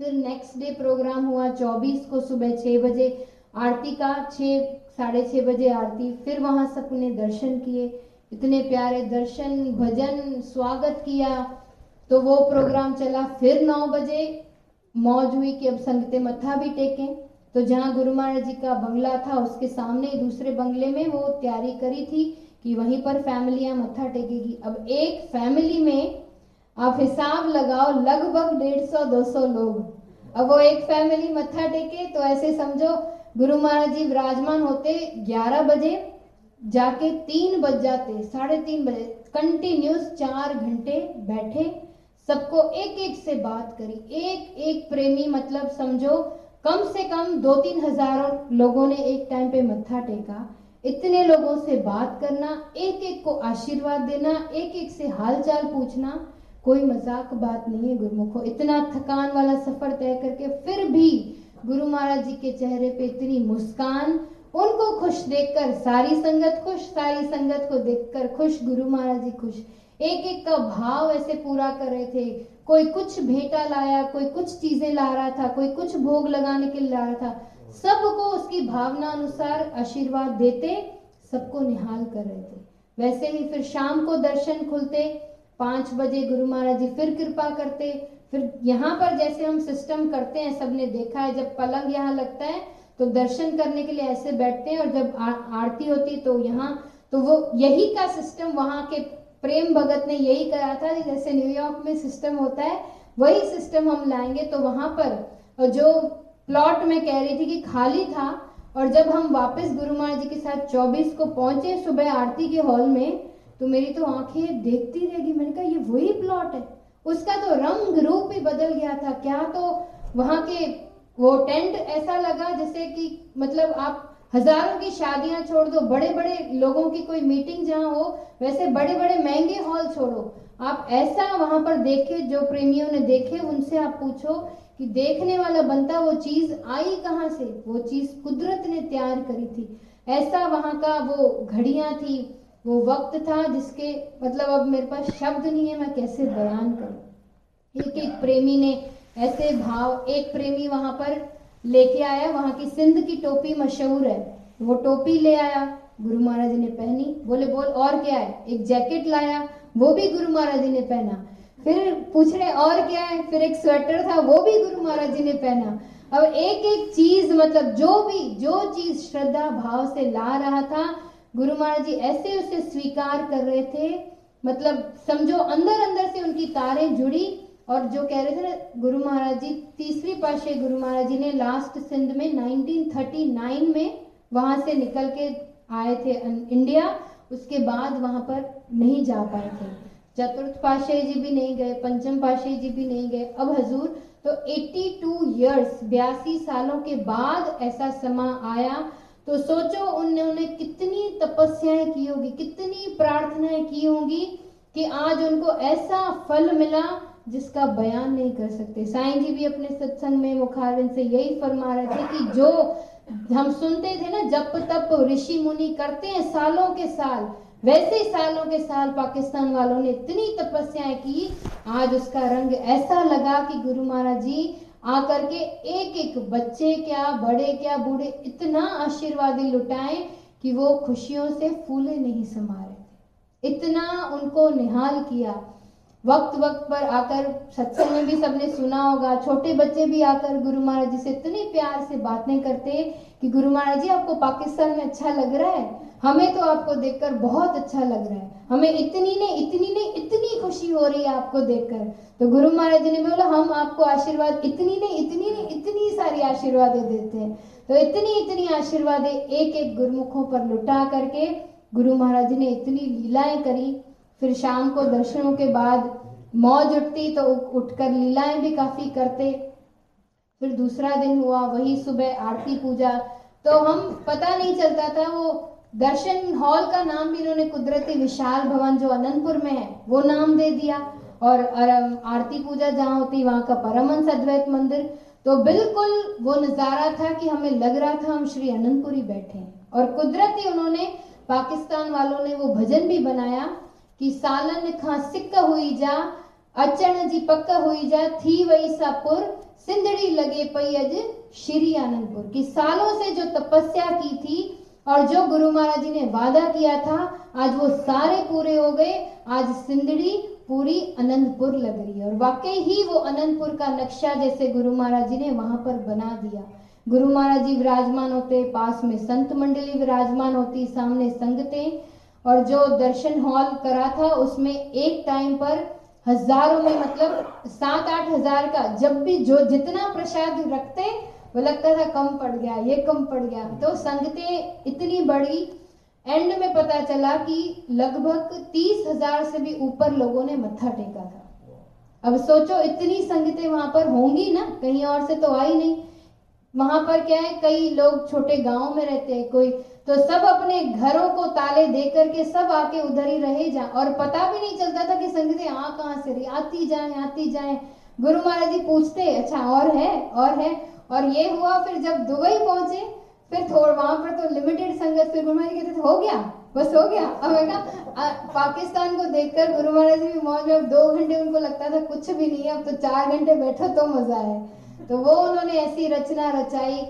A: फिर नेक्स्ट डे प्रोग्राम हुआ 24 को सुबह छह बजे, आरती का छः साढ़े छः बजे आरती, फिर वहाँ सबने दर्शन किए। इतने प्यारे दर्शन, भजन, स्वागत किया। तो वो प्रोग्राम चला फिर नौ बजे, मौज हुई कि अब संगते मत्था भी टेकें। तो जहाँ गुरु महाराज जी का बंगला था, उसके सामने दूसरे बंगले में वो तैयारी करी थी कि वहीं पर फैमिलियाँ मत्था टेकेगी। अब एक फैमिली में आप हिसाब लगाओ, लगभग डेढ़ सौ, दो सौ लोग। अब वो एक फैमिली मत्था टेके तो ऐसे समझो, गुरु महाराज जी विराजमान होते ग्यारह बजे, जाके तीन बज जाते, साढ़े तीन बजे। कंटिन्यूस चार घंटे बैठे, सबको एक एक से बात करी। एक एक प्रेमी मतलब समझो कम से कम दो तीन हज़ारों लोगों ने एक टाइम पे मत्था टेका। इतने लोगों से बात करना एक एक को आशीर्वाद देना एक एक से हालचाल पूछना, कोई मज़ाक बात नहीं है गुरुमुखो। इतना थकान वाला सफ़र तय करके फिर भी गुरु महाराज जी के चेहरे पे इतनी मुस्कान, उनको खुश देखकर, सारी संगत खुश, सारी संगत को देखकर खुश, गुरु महाराज जी खुश। एक एक का भाव ऐसे पूरा कर रहे थे। कोई कुछ भेंटा लाया, कोई कुछ चीज़ें ला रहा था, कोई कुछ भोग लगाने के लिए ला रहा था। सबको उसकी भावना अनुसार आशीर्वाद देते, सबको निहाल कर रहे थे। वैसे ही फिर शाम को दर्शन खुलते, पाँच बजे गुरु महाराज जी फिर कृपा करते। फिर यहाँ पर जैसे हम सिस्टम करते हैं, सबने देखा है, जब पलंग यहाँ लगता है तो दर्शन करने के लिए ऐसे बैठते हैं और जब आरती होती तो यहाँ तो वो यही का सिस्टम वहाँ के प्रेम भगत ने यही करा था जैसे न्यूयॉर्क में सिस्टम होता है, वही सिस्टम हम लाएँगे तो वहाँ पर जो प्लॉट में कह रही थी कि खाली था, और जब हम वापस गुरु महाराज जी के साथ 24 को पहुँचे सुबह आरती के हॉल में तो मेरी तो आँखें देखती रहेगी। मैंने कहा, ये वही प्लॉट है। उसका तो रंग रूप ही बदल गया था। क्या तो वहाँ के वो टेंट ऐसा लगा जैसे कि मतलब आप हज़ारों की शादियाँ छोड़ दो बड़े बड़े लोगों की कोई मीटिंग जहाँ हो, वैसे बड़े बड़े महँगे हॉल छोड़ो। आप ऐसा वहाँ पर देखे जो प्रेमियों ने देखे, उनसे आप पूछो कि देखने वाला बनता वो चीज़ आई कहाँ से? वो चीज़ कुदरत ने तैयार करी थी। ऐसा वहाँ का वो घड़ियाँ थी, वो वक्त था जिसके मतलब अब मेरे पास शब्द नहीं है, मैं कैसे बयान करूँ? एक एक प्रेमी ने ऐसे भाव, एक प्रेमी वहाँ पर लेके आया, वहाँ की सिंध की टोपी मशहूर है। वो टोपी ले आया, गुरु महाराज जी ने पहनी, बोले, बोल, और क्या है? एक जैकेट लाया, वो भी गुरु महाराज जी ने पहना। फिर पूछ रहे, और क्या है? फिर एक स्वेटर था, वो भी गुरु महाराज जी ने पहना। अब एक एक चीज़ मतलब जो भी, जो चीज़ श्रद्धा भाव से ला रहा था, गुरु महाराज जी ऐसे उसे स्वीकार कर रहे थे। मतलब समझो अंदर अंदर से उनकी तारें जुड़ी और जो कह रहे थे ना, गुरु महाराज जी, तीसरी पाशे गुरु महाराज जी ने लास्ट सिंध में 1939 में वहाँ से निकल के आए थे इंडिया उसके बाद वहाँ पर नहीं जा पाए थे। चतुर्थ पाशाही जी भी नहीं गए, पंचम पाशाही जी भी नहीं गए। अब हजूर तो 82 इयर्स बयासी सालों के बाद ऐसा समा आया। तो सोचो उन्होंने कितनी तपस्याएँ की होगी, कितनी प्रार्थनाएँ की होंगी कि आज उनको ऐसा फल मिला जिसका बयान नहीं कर सकते। साईं जी भी अपने सत्संग में मुखारविंद से यही फरमा रहे थे कि जो हम सुनते थे ना, जप तप ऋषि मुनि करते हैं सालों के साल, वैसे सालों के साल पाकिस्तान वालों ने इतनी तपस्याएँ की, आज उसका रंग ऐसा लगा कि गुरु महाराज जी, आकर के एक एक बच्चे क्या, बड़े क्या, बूढ़े इतना आशीर्वादी लुटाए कि वो खुशियों से फूले नहीं समा रहे इतना उनको निहाल किया। वक्त वक्त पर आकर सत्संग में भी सबने सुना होगा। छोटे बच्चे भी आकर गुरु महाराज जी से इतने प्यार से बातें करते कि गुरु महाराज जी, आपको पाकिस्तान में अच्छा लग रहा है? हमें तो आपको देखकर बहुत अच्छा लग रहा है। हमें इतनी ने इतनी ने, इतनी खुशी हो रही है आपको देखकर। तो गुरु महाराज जी ने बोला, हम आपको आशीर्वाद, इतनी ने इतनी ने, इतनी सारी आशीर्वाद देते हैं। तो इतनी इतनी आशीर्वाद एक एक गुरुमुखों पर लुटा करके गुरु महाराज जी ने इतनी लीलाएँ करी। फिर शाम को दर्शनों के बाद मौज उठती तो उठकर लीलाएँ भी काफ़ी करते। फिर दूसरा दिन हुआ, वही सुबह आरती पूजा। तो हम, पता नहीं चलता था, वो दर्शन हॉल का नाम भी इन्होंने कुदरती विशाल भवन जो अनंतपुर में है, वो नाम दे दिया। और आरती पूजा जहाँ होती, वहाँ का परमहंस अद्वैत मंदिर। तो बिल्कुल वो नज़ारा था कि हमें लग रहा था हम श्री अनंतपुरी बैठे हैं। और कुदरती उन्होंने, पाकिस्तान वालों ने वो भजन भी बनाया। कि सालन खां सिक हुई जा, अचण जी पक हुई जा, थी वही सापुर सिंधड़ी लगे पई अज श्री आनंदपुर। की सालों से जो तपस्या की थी और जो गुरु महाराज जी ने वादा किया था, आज वो सारे पूरे हो गए, आज सिंदड़ी पूरी अनंतपुर लग रही है। और वाकई ही वो अनंतपुर का नक्शा जैसे गुरु महाराज जी ने वहाँ पर बना दिया। गुरु महाराज जी विराजमान होते, पास में संत मंडली विराजमान होती, सामने संगते और जो दर्शन हॉल करा था, उसमें एक टाइम पर हज़ारों में मतलब सात आठ हज़ार का, जब भी जो जितना प्रसाद रखते, वो लगता था कम पड़ गया, ये कम पड़ गया। तो संगतें इतनी बड़ी एंड में पता चला कि लगभग तीस हज़ार से भी ऊपर लोगों ने मत्था टेका था। अब सोचो, इतनी संगतें वहाँ पर होंगी ना? कहीं और से तो आई नहीं। वहाँ पर क्या है, कई लोग छोटे गाँव में रहते हैं, कोई तो सब अपने घरों को ताले दे करके सब आके उधर ही रहे जा। और पता भी नहीं चलता था कि संगतें आ कहाँ से रही। आती जाए आती जाए। गुरु महाराज जी पूछते अच्छा और है और है? और ये हुआ, फिर जब दुबई पहुँचे, फिर थोड़ा वहाँ पर तो लिमिटेड संगत, फिर गुरु महाराज कहते, हो गया, बस हो गया। अब है पाकिस्तान को देखकर गुरु महाराज जी भी मौज में दो घंटे उनको लगता था कुछ भी नहीं है, अब तो चार घंटे बैठो तो मज़ा है। तो वो उन्होंने ऐसी रचना रचाई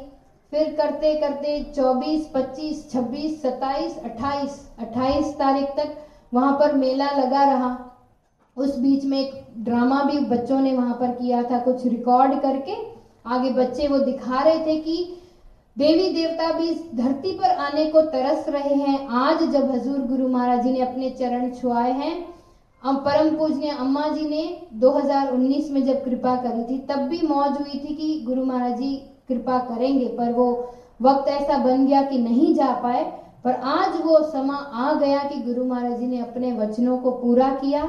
A: फिर करते करते 24, 25, 26, 27, 28, 28 तारीख तक वहाँ पर मेला लगा रहा। उस बीच में एक ड्रामा भी बच्चों ने वहाँ पर किया था कुछ रिकॉर्ड करके। आगे बच्चे वो दिखा रहे थे कि देवी देवता भी इस धरती पर आने को तरस रहे हैं। आज जब हजूर गुरु महाराज जी ने अपने चरण छुआए हैं परम पूजनीय अम्मा जी ने 2019 में जब कृपा करी थी तब भी मौज हुई थी कि गुरु महाराज जी कृपा करेंगे। पर वो वक्त ऐसा बन गया कि नहीं जा पाए। पर आज वो समा आ गया कि गुरु महाराज जी ने अपने वचनों को पूरा किया,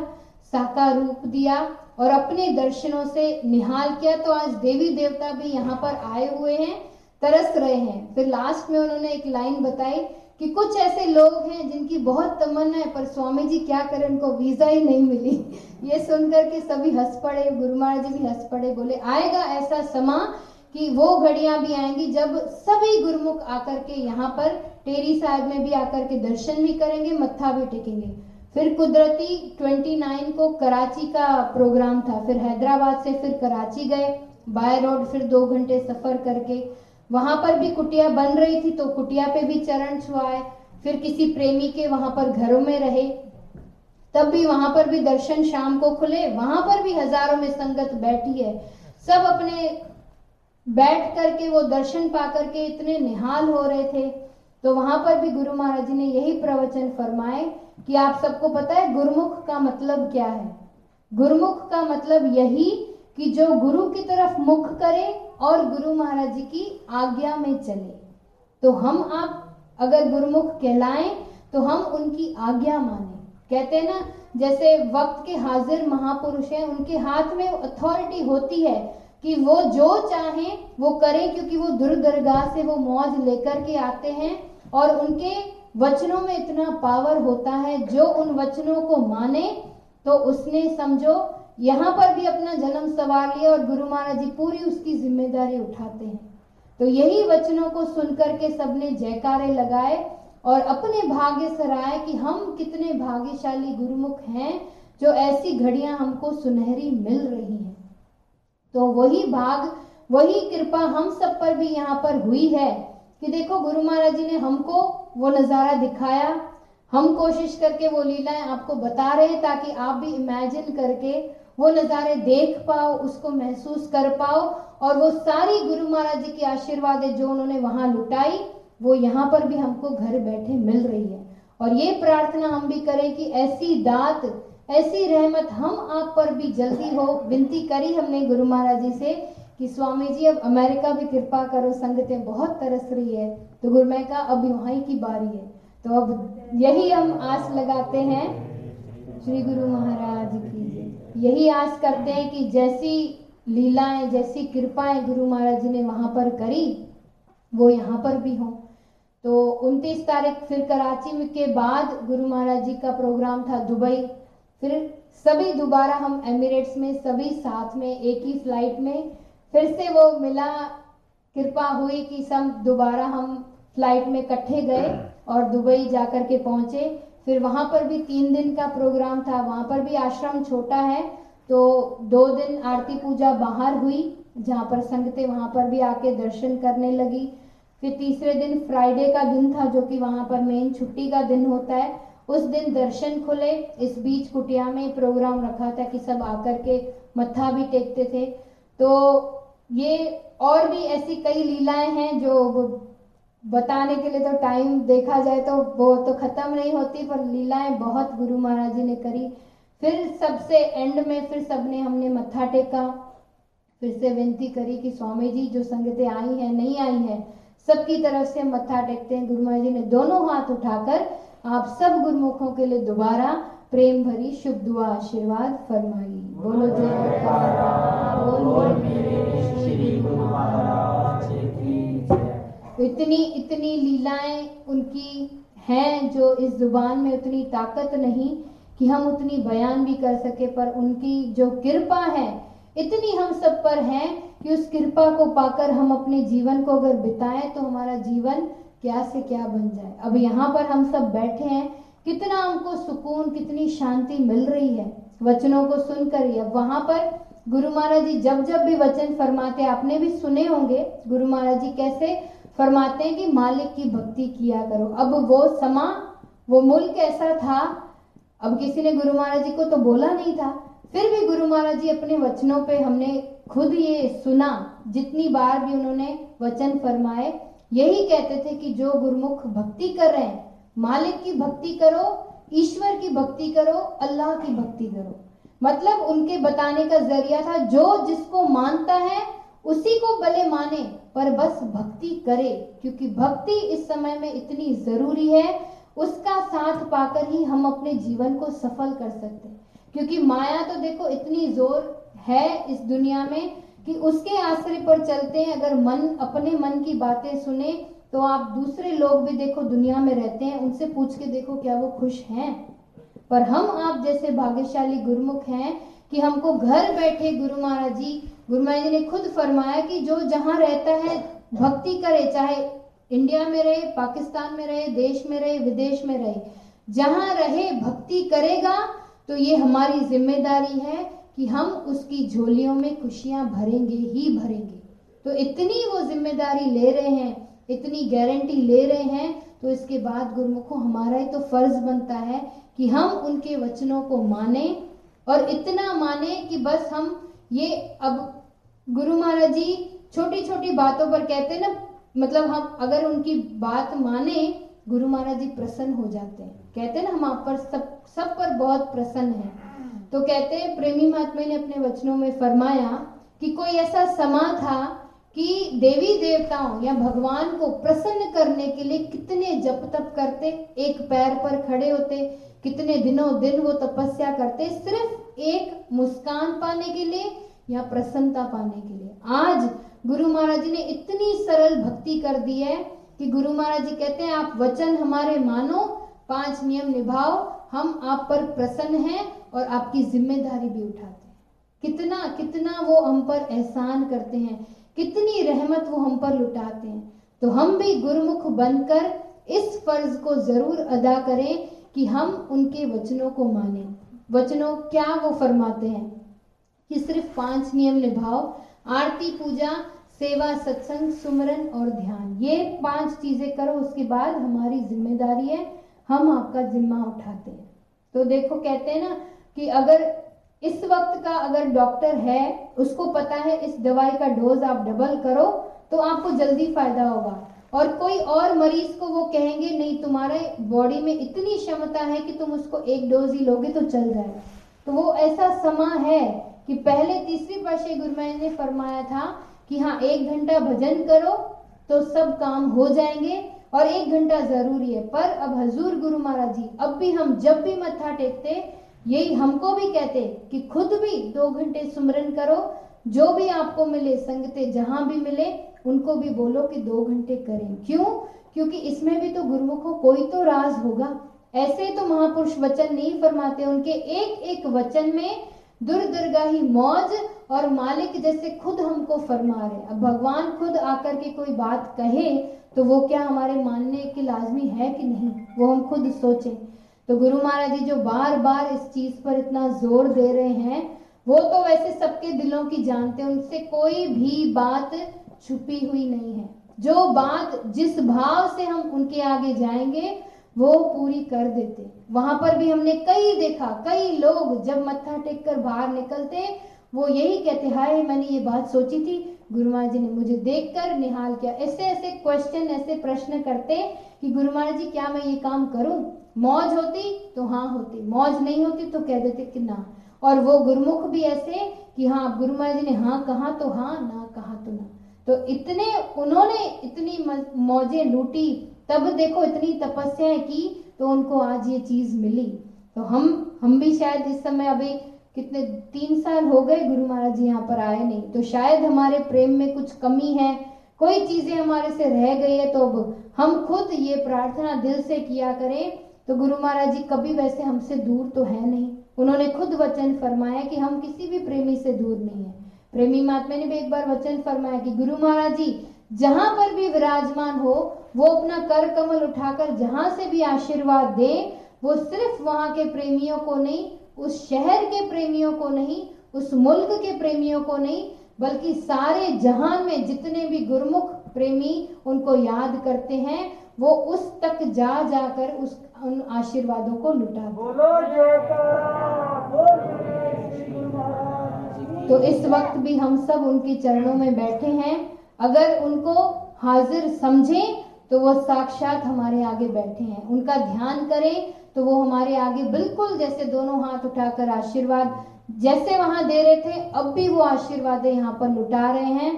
A: साकार रूप दिया और अपने दर्शनों से निहाल किया। तो आज देवी देवता भी यहाँ पर आए हुए हैं, तरस रहे हैं। फिर लास्ट में उन्होंने एक लाइन बताई कि कुछ ऐसे लोग हैं जिनकी बहुत तमन्ना है, पर स्वामी जी क्या करें, उनको वीज़ा ही नहीं मिली। ये सुनकर के सभी हंस पड़े, गुरु महाराज जी भी हंस पड़े, बोले, आएगा ऐसा समा कि वो घड़ियाँ भी आएँगी जब सभी गुरुमुख आकर के यहाँ पर टेरी साहब में भी आकर के दर्शन भी करेंगे, मत्था भी टेकेंगे। फिर कुदरती 29 को कराची का प्रोग्राम था। फिर हैदराबाद से फिर कराची गए, बाय रोड फिर दो घंटे सफ़र करके। वहाँ पर भी कुटिया बन रही थी तो कुटिया पे भी चरण छुआए। फिर किसी प्रेमी के वहाँ पर घरों में रहे। तब भी वहाँ पर भी दर्शन शाम को खुले। वहाँ पर भी हज़ारों में संगत बैठी है। सब अपने बैठ करके वो दर्शन पा करके इतने निहाल हो रहे थे। तो वहाँ पर भी गुरु महाराज जी ने यही प्रवचन फरमाए कि आप सबको पता है गुरुमुख का मतलब क्या है? गुरुमुख का मतलब यही कि जो गुरु की तरफ़ मुख करे और गुरु महाराज जी की आज्ञा में चले। तो हम आप अगर गुरुमुख कहलाएँ तो हम उनकी आज्ञा माने। कहते हैं ना, जैसे वक्त के हाजिर महापुरुष हैं, उनके हाथ में अथॉरिटी होती है कि वो जो चाहे, वो करें, क्योंकि वो दुर्दरगाह से वो मौज लेकर के आते हैं और उनके वचनों में इतना पावर होता है, जो उन वचनों को माने तो उसने समझो, यहाँ पर भी अपना जन्म सवार लिया और गुरु महाराज जी पूरी उसकी ज़िम्मेदारी उठाते हैं। तो यही वचनों को सुनकर के सबने जयकारे लगाए और अपने भाग्य सराय कि हम कितने भाग्यशाली गुरुमुख हैं, जो ऐसी घड़ियाँ हमको सुनहरी मिल रही हैं। तो वही भाग वही कृपा हम सब पर भी यहाँ पर हुई है कि देखो गुरु महाराज जी ने हमको वो नज़ारा दिखाया। हम कोशिश करके वो लीलाएँ आपको बता रहे हैं ताकि आप भी इमेजिन करके वो नज़ारे देख पाओ, उसको महसूस कर पाओ और वो सारी गुरु महाराज जी की आशीर्वाद जो उन्होंने वहाँ लुटाई, वो यहाँ पर भी हमको घर बैठे मिल रही है। और ये प्रार्थना हम भी करें कि ऐसी दात ऐसी रहमत हम आप पर भी जल्दी हो। विनती करी हमने गुरु महाराज जी से कि स्वामी जी अब अमेरिका भी कृपा करो, संगतें बहुत तरस रही है। तो गुरु, मैं कहा, अब वहीं की बारी है। तो अब यही हम आस लगाते हैं श्री गुरु महाराज की। यही आस करते हैं कि जैसी लीलाएँ, जैसी कृपाएँ गुरु महाराज जी ने वहाँ पर करी, वो यहाँ पर भी हो। तो उनतीस तारीख फिर कराची के बाद गुरु महाराज जी का प्रोग्राम था दुबई। फिर सभी दोबारा हम एमिरेट्स में, सभी साथ में, एक ही फ़्लाइट में, फिर से वो मिला, कृपा हुई कि सब दोबारा हम फ़्लाइट में इकट्ठे गए और दुबई जाकर के पहुँचे। फिर वहाँ पर भी तीन दिन का प्रोग्राम था, वहाँ पर भी आश्रम छोटा है तो दो दिन आरती पूजा बाहर हुई, जहाँ पर संगतें वहाँ पर भी आके दर्शन करने लगी। फिर तीसरे दिन फ्राइडे का दिन था, जो कि वहाँ पर मेन छुट्टी का दिन होता है। उस दिन दर्शन खुले। इस बीच कुटिया में प्रोग्राम रखा था कि सब आकर के मत्था भी टेकते थे। तो ये और भी ऐसी कई लीलाएँ हैं जो बताने के लिए तो टाइम देखा जाए तो वो तो खत्म नहीं होती, पर लीलाएँ बहुत गुरु महाराज जी ने करी। फिर सबसे एंड में फिर सबने हमने मत्था टेका। फिर से विनती करी कि स्वामी जी, जो संगतें आई हैं, नहीं आई हैं, सबकी तरफ़ से मत्था टेकते हैं। गुरु महाराज जी ने दोनों हाथ उठाकर आप सब गुरुमुखों के लिए दोबारा प्रेम भरी शुभ दुआ आशीर्वाद फरमाई बोलो जय इतनी इतनी लीलाएँ उनकी हैं जो इस ज़ुबान में उतनी ताकत नहीं कि हम उतनी बयान भी कर सके पर उनकी जो कृपा है इतनी हम सब पर है कि उस कृपा को पाकर हम अपने जीवन को अगर बिताएँ तो हमारा जीवन क्या से क्या बन जाए। अब यहाँ पर हम सब बैठे हैं, कितना हमको सुकून, कितनी शांति मिल रही है। वचनों को सुनकर ही। अब वहाँ पर गुरु महाराज जी जब जब भी वचन फरमाते, आपने भी सुने होंगे, गुरु महाराज जी कैसे फरमाते हैं कि मालिक की भक्ति किया करो। अब वो समा, वो मुल्क ऐसा था? अब किसी ने गुरु महाराज जी को तो बोला नहीं था। फिर भी गुरु महाराज जी अपने वचनों पे हमने खुद ये सुना, जितनी बार भी उन्होंने वचन फरमाए यही कहते थे कि जो गुरुमुख भक्ति कर रहे हैं, मालिक की भक्ति करो, ईश्वर की भक्ति करो, अल्लाह की भक्ति करो। मतलब उनके बताने का ज़रिया था, जो जिसको मानता है, उसी को भले माने, पर बस भक्ति करे, क्योंकि भक्ति इस समय में इतनी ज़रूरी है, उसका साथ पाकर ही हम अपने जीवन को सफल कर सकते क्योंकि माया तो देखो इतनी ज़ोर है इस दुनिया में कि उसके आश्रय पर चलते हैं। अगर मन, अपने मन की बातें सुने तो आप दूसरे लोग भी देखो दुनिया में रहते हैं। उनसे पूछ के देखो क्या वो खुश हैं। पर हम आप जैसे भाग्यशाली गुरुमुख हैं कि हमको घर बैठे गुरु महाराज जी, गुरु महाराज जी ने खुद फरमाया कि जो जहाँ रहता है, भक्ति करे, चाहे इंडिया में रहे, पाकिस्तान में रहे, देश में रहे, विदेश में रहे, जहाँ रहे, भक्ति करेगा तो ये हमारी ज़िम्मेदारी है। कि हम उसकी झोलियों में खुशियाँ भरेंगे, ही भरेंगे। तो इतनी वो ज़िम्मेदारी ले रहे हैं, इतनी गारंटी ले रहे हैं तो इसके बाद गुरुमुखों, हमारा ही तो फ़र्ज़ बनता है कि हम उनके वचनों को माने और इतना माने कि बस हम ये अब गुरु महाराज जी छोटी छोटी बातों पर कहते हैं ना मतलब हम अगर उनकी बात माने, गुरु महाराज जी प्रसन्न हो जाते हैं। कहते हैं ना, हम आप पर सब सब पर बहुत प्रसन्न हैं। तो कहते हैं, प्रेमी महात्मा ने अपने वचनों में फरमाया कि कोई ऐसा समा था कि देवी देवताओं या भगवान को प्रसन्न करने के लिए कितने जप तप करते, एक पैर पर खड़े होते, कितने दिनों दिन वो तपस्या करते, सिर्फ़ एक मुस्कान पाने के लिए या प्रसन्नता पाने के लिए। आज गुरु महाराज जी ने इतनी सरल भक्ति कर दी है कि गुरु महाराज जी कहते हैं, आप वचन हमारे मानो, पाँच नियम निभाओ, हम आप पर प्रसन्न हैं और आपकी ज़िम्मेदारी भी उठाते हैं। कितना कितना वो हम पर एहसान करते हैं, कितनी रहमत वो हम पर लुटाते हैं। तो हम भी गुरुमुख बनकर इस फ़र्ज़ को ज़रूर अदा करें कि हम उनके वचनों को माने। वचनों क्या वो फरमाते हैं? कि सिर्फ़ पाँच नियम निभाओ, आरती पूजा, सेवा सत्संग, सुमरन और ध्यान। ये पाँच चीज़ें करो, उसके बाद हमारी ज़िम्मेदारी है, हम आपका जिम्मा उठाते हैं। तो देखो, कहते हैं ना कि अगर इस वक्त का अगर डॉक्टर है, उसको पता है इस दवाई का डोज आप डबल करो तो आपको जल्दी फ़ायदा होगा। और कोई और मरीज़ को वो कहेंगे, नहीं, तुम्हारे बॉडी में इतनी क्षमता है कि तुम उसको एक डोज ही लोगे तो चल जाएगा तो वो ऐसा समा है कि पहले तीसरी पाशे गुरु ने फरमाया था कि हाँ एक घंटा भजन करो तो सब काम हो जाएँगे और एक घंटा ज़रूरी है। पर अब हजूर गुरु महाराज जी, अब भी हम जब भी मत्था टेकते यही हमको भी कहते कि खुद भी दो घंटे सुमरन करो। जो भी आपको मिले, संगते जहाँ भी मिले, उनको भी बोलो कि दो घंटे करें। क्यों? क्योंकि इसमें भी तो गुरुमुखों कोई तो राज होगा। ऐसे तो महापुरुष वचन नहीं फरमाते। उनके एक एक वचन में दुर्दरगाही मौज और मालिक जैसे खुद हमको फरमा रहे। अब भगवान खुद आकर के कोई बात कहे तो वो क्या हमारे मानने की लाजमी है कि नहीं? वो हम खुद सोचें। तो गुरु महाराज जी जो बार बार इस चीज़ पर इतना ज़ोर दे रहे हैं, वो तो वैसे सबके दिलों की जानते हैं, उनसे कोई भी बात छुपी हुई नहीं है। जो बात जिस भाव से हम उनके आगे जाएँगे, वो पूरी कर देते। वहाँ पर भी हमने कई देखा, कई लोग जब मत्था टेक कर बाहर निकलते, वो यही कहते, हाय, मैंने ये बात सोची थी। गुरु महाराज जी ने मुझे देखकर निहाल किया। ऐसे ऐसे क्वेश्चन ऐसे प्रश्न करते कि गुरु महाराज जी, क्या मैं ये काम करूँ? मौज होती तो हाँ होती, मौज नहीं होती तो कह देते कि ना। और वो गुरुमुख भी ऐसे कि हाँ गुरु महाराज ने हाँ कहा तो हाँ ना कहा तो ना। तो इतने, उन्होंने इतनी मौजें लूटी, तब देखो इतनी तपस्याएँ की तो उनको आज ये चीज़ मिली। तो हम हम भी शायद इस समय अभी कितने, तीन साल हो गए गुरु महाराज जी यहाँ पर आए नहीं। तो शायद हमारे प्रेम में कुछ कमी है, कोई चीज़ें हमारे से रह गई है तो अब हम खुद ये प्रार्थना दिल से किया करें तो गुरु महाराज जी, कभी वैसे हमसे दूर तो है नहीं। उन्होंने खुद वचन फरमाया कि हम किसी भी प्रेमी से दूर नहीं है। प्रेमी महात्मा ने भी एक बार वचन फरमाया कि गुरु महाराज जी, जहाँ पर भी विराजमान हो, वो अपना कर कमल उठाकर जहाँ से भी आशीर्वाद दे, वो सिर्फ़ वहाँ के प्रेमियों को नहीं, उस शहर के प्रेमियों को नहीं, उस मुल्क के प्रेमियों को नहीं, बल्कि सारे जहान में जितने भी गुरुमुख प्रेमी उनको याद करते हैं, वो उस तक जा जाकर उस उन आशीर्वादों को लुटा
B: बोलो
A: तो इस वक्त भी हम सब उनके चरणों में बैठे हैं। अगर उनको हाजिर समझें तो वो साक्षात हमारे आगे बैठे हैं। उनका ध्यान करें तो वो हमारे आगे बिल्कुल जैसे दोनों हाथ उठाकर आशीर्वाद जैसे वहाँ दे रहे थे अब भी वो आशीर्वाद यहाँ पर लुटा रहे हैं।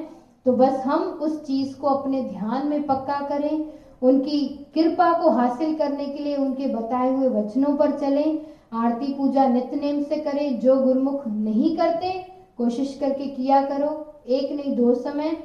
A: तो बस हम उस चीज़ को अपने ध्यान में पक्का करें। उनकी कृपा को हासिल करने के लिए उनके बताए हुए वचनों पर चलें। आरती पूजा नित्य नेम से करें, जो गुरुमुख नहीं करते, कोशिश करके किया करो। एक नहीं, दो समय।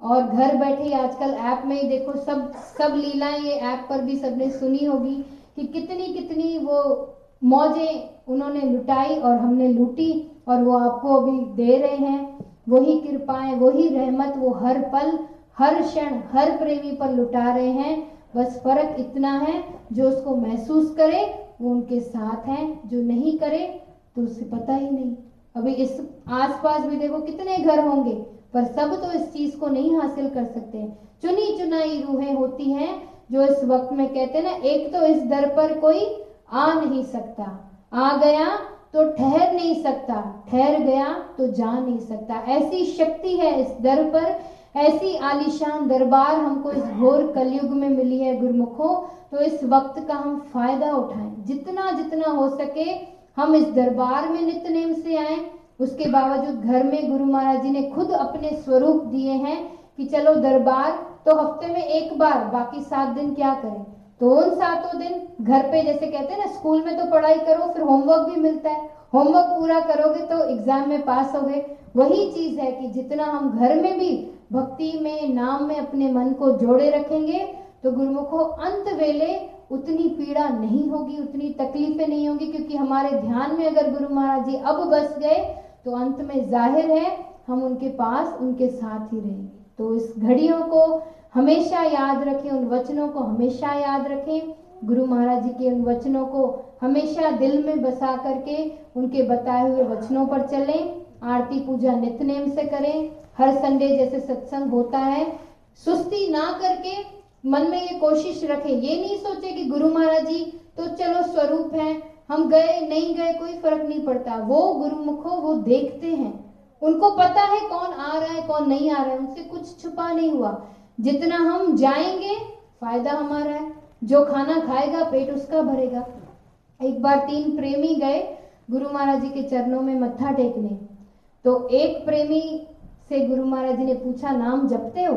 A: और घर बैठे आजकल ऐप में ही देखो, सब सब लीलाएँ ये ऐप पर भी सबने सुनी होगी कि कितनी कितनी वो मौजें उन्होंने लुटाई और हमने लूटी और वो आपको अभी दे रहे हैं। वही कृपाएँ, वही रहमत, वो हर पल हर क्षण हर प्रेमी पर लुटा रहे हैं। बस फ़र्क इतना है, जो उसको महसूस करे, वो उनके साथ है। जो नहीं करे तो उसे पता ही नहीं। अभी इस आसपास भी देखो, कितने घर होंगे, पर सब तो इस चीज़ को नहीं हासिल कर सकते। चुनी चुनाई रूहें होती हैं, जो इस वक्त में कहते हैं ना, एक तो इस दर पर कोई आ नहीं सकता। आ गया तो ठहर नहीं सकता, ठहर गया तो जा नहीं सकता। ऐसी शक्ति है इस दर पर ऐसी आलिशान दरबार हमको इस घोर कलयुग में मिली है गुरुमुखों तो इस वक्त का हम फ़ायदा उठाएँ। जितना जितना हो सके हम इस दरबार में नित्य नेम से आए। उसके बावजूद घर में गुरु महाराज जी ने खुद अपने स्वरूप दिए हैं कि चलो दरबार तो हफ़्ते में एक बार, बाकी सात दिन क्या करें? तो उन सातों दिन घर पे जैसे कहते हैं ना, स्कूल में तो पढ़ाई करो, फिर होमवर्क भी मिलता है। होमवर्क पूरा करोगे तो एग्ज़ाम में पास हो वही चीज़ है कि जितना हम घर में भी भक्ति में, नाम में, अपने मन को जोड़े रखेंगे तो गुरुमुखो, अंत वेले उतनी पीड़ा नहीं होगी, उतनी तकलीफें नहीं होगी, क्योंकि हमारे ध्यान में अगर गुरु महाराज जी अब बस गए तो अंत में ज़ाहिर है, हम उनके पास, उनके साथ ही रहेंगे। तो इस घड़ियों को हमेशा याद रखें, उन वचनों को हमेशा याद रखें। गुरु महाराज जी के उन वचनों को हमेशा दिल में बसा करके, उनके बताए हुए वचनों पर चलें। आरती पूजा नित्य नेम से करें, हर संडे जैसे सत्संग होता है। सुस्ती ना करके मन में ये कोशिश रखें। ये नहीं सोचे कि गुरु महाराज जी तो चलो स्वरूप है, हम गए, नहीं गए, कोई फ़र्क नहीं पड़ता। वो गुरुमुखो वो देखते हैं। उनको पता है कौन आ रहा है, कौन नहीं आ रहा है। उनसे कुछ छुपा नहीं हुआ। जितना हम जाएँगे, फ़ायदा हमारा है। जो खाना खाएगा, पेट उसका भरेगा। एक बार तीन प्रेमी गए गुरु महाराज जी के चरणों में मत्था टेकने। तो एक प्रेमी से गुरु महाराज जी ने पूछा, नाम जपते हो?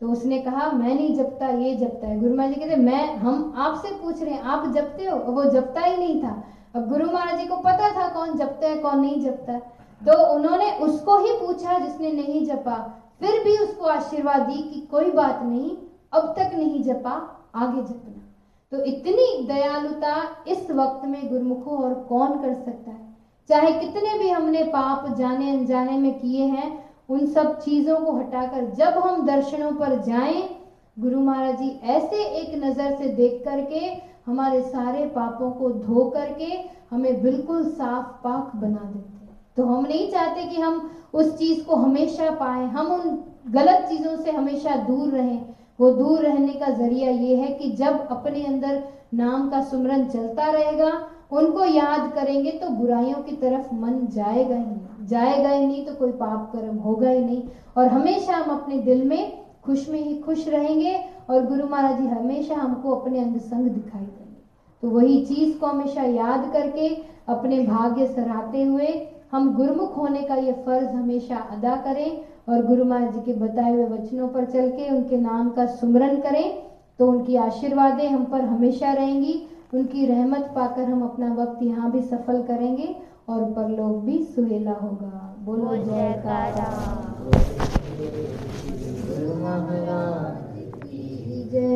A: तो उसने कहा, मैं नहीं जपता, ये जपता है। गुरु महाराज जी कहते, मैं, हम आपसे पूछ रहे हैं, आप जपते हो? वो जपता ही नहीं था। अब गुरु महाराज जी को पता था कौन जपता है, कौन नहीं जपता। तो उन्होंने उसको ही पूछा जिसने नहीं जपा। फिर भी उसको आशीर्वाद दी कि कोई बात नहीं, अब तक नहीं जपा, आगे जपना। तो इतनी दयालुता इस वक्त में गुरुमुखों और कौन कर सकता है? चाहे कितने भी हमने पाप जाने अनजाने में किए हैं, उन सब चीज़ों को हटाकर जब हम दर्शनों पर जाएँ, गुरु महाराज जी ऐसे एक नज़र से देख करके हमारे सारे पापों को धो करके हमें बिल्कुल साफ़ पाक बना देते तो हम नहीं चाहते कि हम उस चीज़ को हमेशा पाए, हम उन गलत चीज़ों से हमेशा दूर रहें। वो दूर रहने का ज़रिया ये है कि जब अपने अंदर नाम का सुमरन चलता रहेगा उनको याद करेंगे तो बुराइयों की तरफ़ मन जाएगा ही नहीं। जाएगा ही नहीं तो कोई पाप कर्म होगा ही नहीं। और हमेशा हम अपने दिल में खुश में ही खुश रहेंगे और गुरु महाराज जी हमेशा हमको अपने अंग संग दिखाई देंगे। तो वही चीज़ को हमेशा याद करके अपने भाग्य सराहते हुए हम गुरुमुख होने का ये फ़र्ज़ हमेशा अदा करें और गुरु महाराज जी के बताए हुए वचनों पर चल के उनके नाम का सुमरन करें तो उनकी आशीर्वादें हम पर हमेशा रहेंगी। उनकी रहमत पाकर हम अपना वक्त यहाँ भी सफल करेंगे और परलोक भी सुहेला होगा। बोलो जयकारा जय।